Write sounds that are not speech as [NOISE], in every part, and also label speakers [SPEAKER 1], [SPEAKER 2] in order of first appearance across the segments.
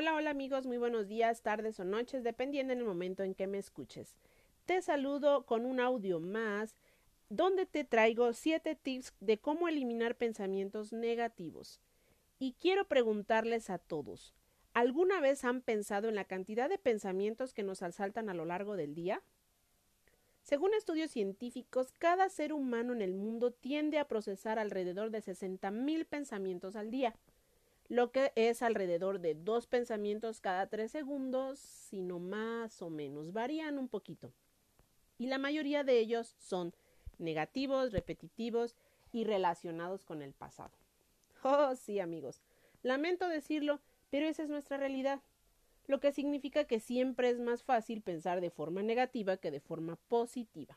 [SPEAKER 1] Hola, hola amigos, muy buenos días, tardes o noches, dependiendo en el momento en que me escuches. Te saludo con un audio más donde te traigo 7 tips de cómo eliminar pensamientos negativos. Y quiero preguntarles a todos, ¿alguna vez han pensado en la cantidad de pensamientos que nos asaltan a lo largo del día? Según estudios científicos, cada ser humano en el mundo tiende a procesar alrededor de 60.000 pensamientos al día lo que es alrededor de dos pensamientos cada tres segundos, sino más o menos, varían un poquito. Y la mayoría de ellos son negativos, repetitivos y relacionados con el pasado. [LAUGHS] Oh, sí, amigos. Lamento decirlo, pero esa es nuestra realidad, lo que significa que siempre es más fácil pensar de forma negativa que de forma positiva.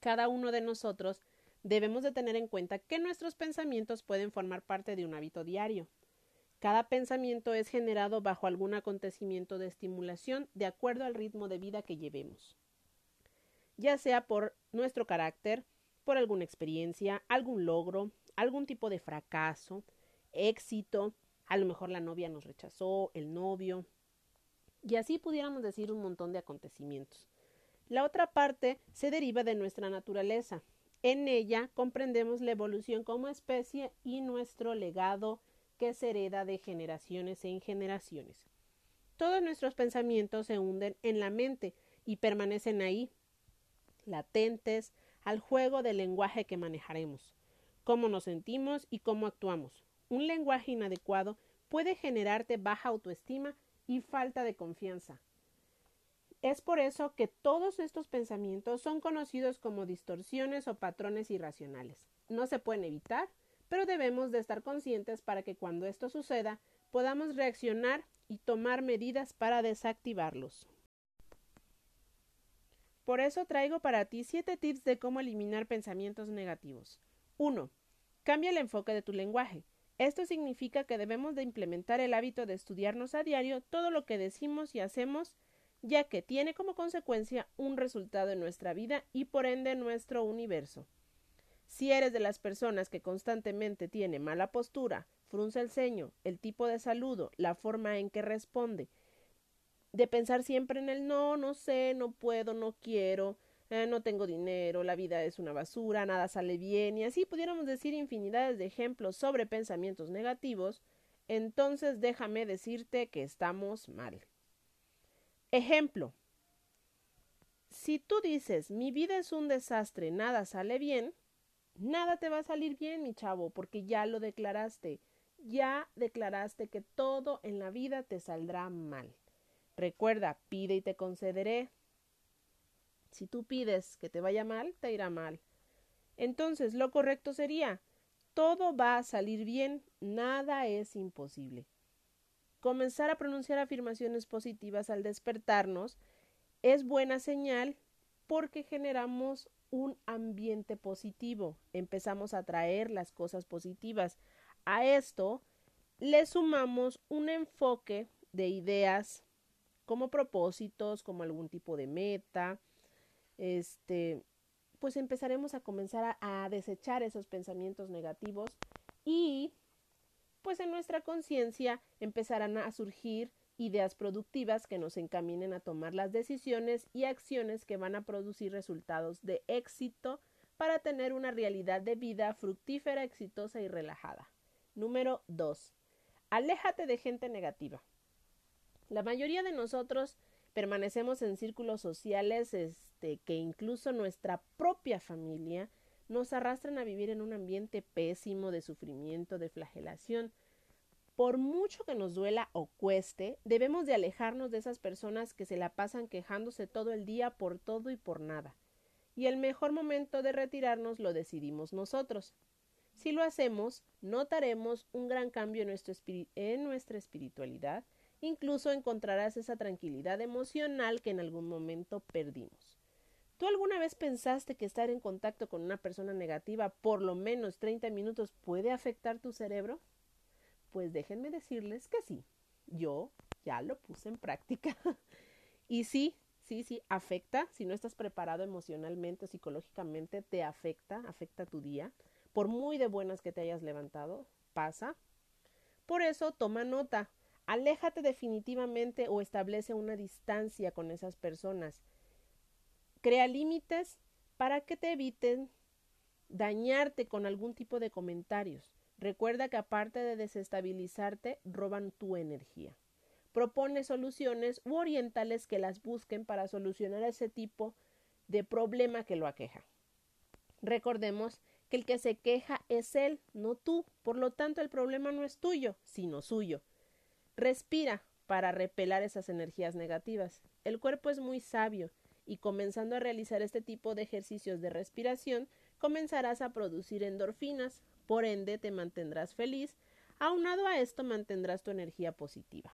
[SPEAKER 1] Cada uno de nosotros debemos de tener en cuenta que nuestros pensamientos pueden formar parte de un hábito diario. Cada pensamiento es generado bajo algún acontecimiento de estimulación de acuerdo al ritmo de vida que llevemos, ya sea por nuestro carácter, por alguna experiencia, algún logro, algún tipo de fracaso, éxito, a lo mejor la novia nos rechazó, el novio, y así pudiéramos decir un montón de acontecimientos. La otra parte se deriva de nuestra naturaleza, en ella comprendemos la evolución como especie y nuestro legado que se hereda de generaciones en generaciones. Todos nuestros pensamientos se hunden en la mente y permanecen ahí, latentes, al juego del lenguaje que manejaremos, cómo nos sentimos y cómo actuamos. Un lenguaje inadecuado puede generarte baja autoestima y falta de confianza, es por eso que todos estos pensamientos son conocidos como distorsiones o patrones irracionales. No se pueden evitar, pero debemos de estar conscientes para que cuando esto suceda podamos reaccionar y tomar medidas para desactivarlos. Por eso traigo para ti 7 tips de cómo eliminar pensamientos negativos. 1. Cambia el enfoque de tu lenguaje. Esto significa que debemos de implementar el hábito de estudiarnos a diario todo lo que decimos y hacemos ya que tiene como consecuencia un resultado en nuestra vida y por ende nuestro universo. Si eres de las personas que constantemente tiene mala postura, frunce el ceño, el tipo de saludo, la forma en que responde, de pensar siempre en el no, no sé, no puedo, no quiero, eh, no tengo dinero, la vida es una basura, nada sale bien, y así pudiéramos decir infinidades de ejemplos sobre pensamientos negativos, entonces déjame decirte que estamos mal. Ejemplo. Si tú dices mi vida es un desastre, nada sale bien, nada te va a salir bien, mi chavo, porque ya lo declaraste. Ya declaraste que todo en la vida te saldrá mal. Recuerda, pide y te concederé. Si tú pides que te vaya mal, te irá mal. Entonces, lo correcto sería, todo va a salir bien, nada es imposible. Comenzar a pronunciar afirmaciones positivas al despertarnos es buena señal porque generamos un ambiente positivo, empezamos a atraer las cosas positivas. A esto le sumamos un enfoque de ideas como propósitos, como algún tipo de meta, este, pues empezaremos a comenzar a, a desechar esos pensamientos negativos y pues en nuestra conciencia empezarán a surgir ideas productivas que nos encaminen a tomar las decisiones y acciones que van a producir resultados de éxito para tener una realidad de vida fructífera, exitosa y relajada. Número 2. Aléjate de gente negativa. La mayoría de nosotros permanecemos en círculos sociales este, que incluso nuestra propia familia nos arrastran a vivir en un ambiente pésimo de sufrimiento, de flagelación. Por mucho que nos duela o cueste, debemos de alejarnos de esas personas que se la pasan quejándose todo el día por todo y por nada. Y el mejor momento de retirarnos lo decidimos nosotros. Si lo hacemos, notaremos un gran cambio en, en nuestra espiritualidad, incluso encontrarás esa tranquilidad emocional que en algún momento perdimos. ¿Tú alguna vez pensaste que estar en contacto con una persona negativa por lo menos 30 minutos puede afectar tu cerebro? Pues déjenme decirles que sí. Yo ya lo puse en práctica. [LAUGHS] y sí, sí, sí, afecta. Si no estás preparado emocionalmente o psicológicamente, te afecta, afecta tu día. Por muy de buenas que te hayas levantado, pasa. Por eso toma nota. Aléjate definitivamente o establece una distancia con esas personas. Crea límites para que te eviten dañarte con algún tipo de comentarios. Recuerda que aparte de desestabilizarte, roban tu energía. Propone soluciones u orientales que las busquen para solucionar ese tipo de problema que lo aqueja. Recordemos que el que se queja es él, no tú. Por lo tanto, el problema no es tuyo, sino suyo. Respira para repelar esas energías negativas. El cuerpo es muy sabio y comenzando a realizar este tipo de ejercicios de respiración, comenzarás a producir endorfinas, por ende te mantendrás feliz, aunado a esto mantendrás tu energía positiva.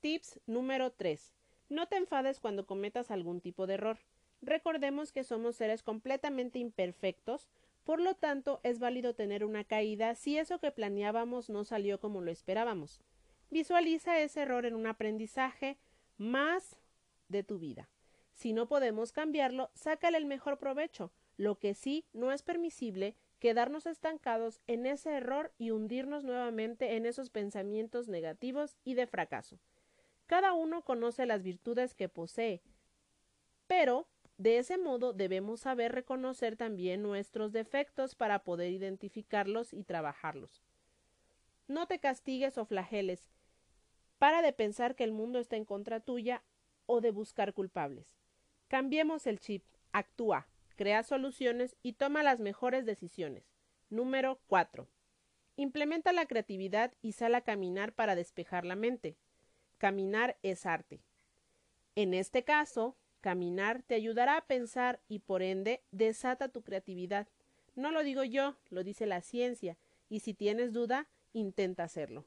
[SPEAKER 1] Tips número 3. No te enfades cuando cometas algún tipo de error. Recordemos que somos seres completamente imperfectos, por lo tanto es válido tener una caída si eso que planeábamos no salió como lo esperábamos. Visualiza ese error en un aprendizaje más de tu vida. Si no podemos cambiarlo, sácale el mejor provecho. Lo que sí no es permisible quedarnos estancados en ese error y hundirnos nuevamente en esos pensamientos negativos y de fracaso. Cada uno conoce las virtudes que posee, pero de ese modo debemos saber reconocer también nuestros defectos para poder identificarlos y trabajarlos. No te castigues o flageles. Para de pensar que el mundo está en contra tuya o de buscar culpables. Cambiemos el chip, actúa, crea soluciones y toma las mejores decisiones. Número 4. Implementa la creatividad y sal a caminar para despejar la mente. Caminar es arte. En este caso, caminar te ayudará a pensar y por ende desata tu creatividad. No lo digo yo, lo dice la ciencia, y si tienes duda, intenta hacerlo.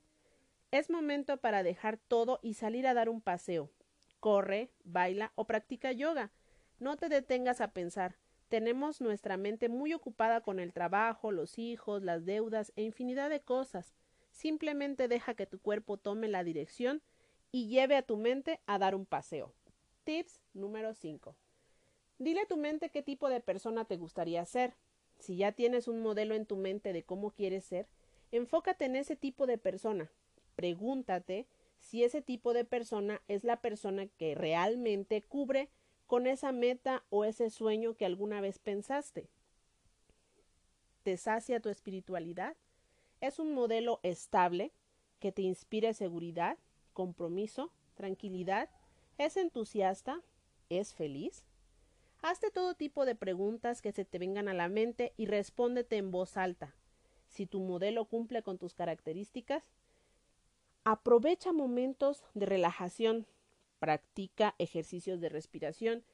[SPEAKER 1] Es momento para dejar todo y salir a dar un paseo, corre, baila o practica yoga. No te detengas a pensar. Tenemos nuestra mente muy ocupada con el trabajo, los hijos, las deudas e infinidad de cosas. Simplemente deja que tu cuerpo tome la dirección y lleve a tu mente a dar un paseo. Tips número 5. Dile a tu mente qué tipo de persona te gustaría ser. Si ya tienes un modelo en tu mente de cómo quieres ser, enfócate en ese tipo de persona. Pregúntate si ese tipo de persona es la persona que realmente cubre con esa meta o ese sueño que alguna vez pensaste. ¿Te sacia tu espiritualidad? ¿Es un modelo estable que te inspire seguridad, compromiso, tranquilidad? ¿Es entusiasta? ¿Es feliz? Hazte todo tipo de preguntas que se te vengan a la mente y respóndete en voz alta. Si tu modelo cumple con tus características, Aprovecha momentos de relajación, practica ejercicios de respiración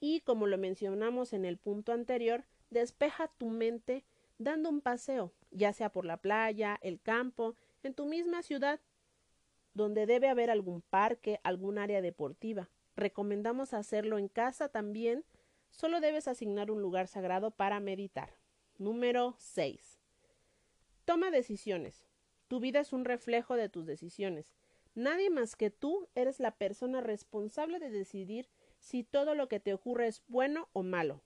[SPEAKER 1] y, como lo mencionamos en el punto anterior, despeja tu mente dando un paseo, ya sea por la playa, el campo, en tu misma ciudad, donde debe haber algún parque, algún área deportiva. Recomendamos hacerlo en casa también, solo debes asignar un lugar sagrado para meditar. Número 6. Toma decisiones. Tu vida es un reflejo de tus decisiones. Nadie más que tú eres la persona responsable de decidir si todo lo que te ocurre es bueno o malo.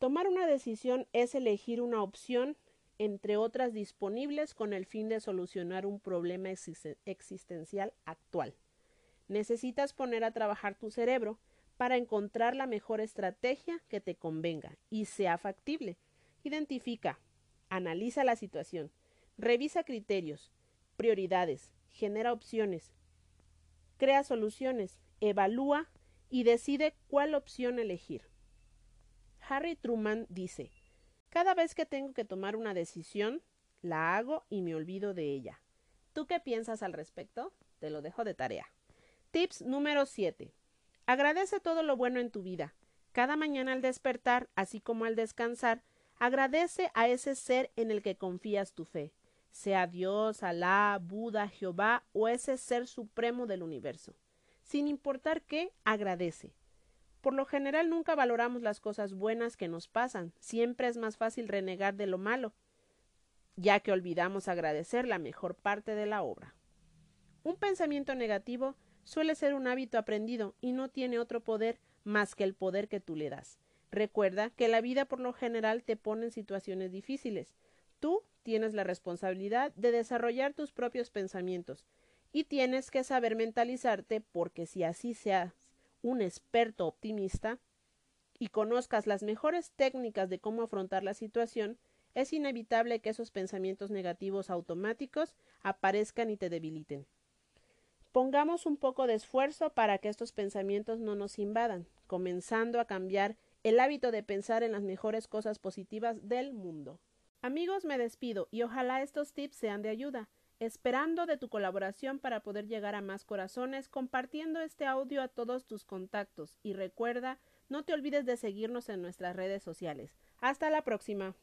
[SPEAKER 1] Tomar una decisión es elegir una opción entre otras disponibles con el fin de solucionar un problema existencial actual. Necesitas poner a trabajar tu cerebro para encontrar la mejor estrategia que te convenga y sea factible. Identifica, analiza la situación, Revisa criterios, prioridades, genera opciones, crea soluciones, evalúa y decide cuál opción elegir. Harry Truman dice, cada vez que tengo que tomar una decisión, la hago y me olvido de ella. ¿Tú qué piensas al respecto? Te lo dejo de tarea. Tips número 7. Agradece todo lo bueno en tu vida. Cada mañana al despertar, así como al descansar, agradece a ese ser en el que confías tu fe sea Dios, Alá, Buda, Jehová o ese ser supremo del universo. Sin importar qué, agradece. Por lo general nunca valoramos las cosas buenas que nos pasan, siempre es más fácil renegar de lo malo, ya que olvidamos agradecer la mejor parte de la obra. Un pensamiento negativo suele ser un hábito aprendido y no tiene otro poder más que el poder que tú le das. Recuerda que la vida por lo general te pone en situaciones difíciles, Tú tienes la responsabilidad de desarrollar tus propios pensamientos y tienes que saber mentalizarte porque si así seas un experto optimista y conozcas las mejores técnicas de cómo afrontar la situación, es inevitable que esos pensamientos negativos automáticos aparezcan y te debiliten. Pongamos un poco de esfuerzo para que estos pensamientos no nos invadan, comenzando a cambiar el hábito de pensar en las mejores cosas positivas del mundo. Amigos, me despido y ojalá estos tips sean de ayuda, esperando de tu colaboración para poder llegar a más corazones compartiendo este audio a todos tus contactos y recuerda, no te olvides de seguirnos en nuestras redes sociales. Hasta la próxima.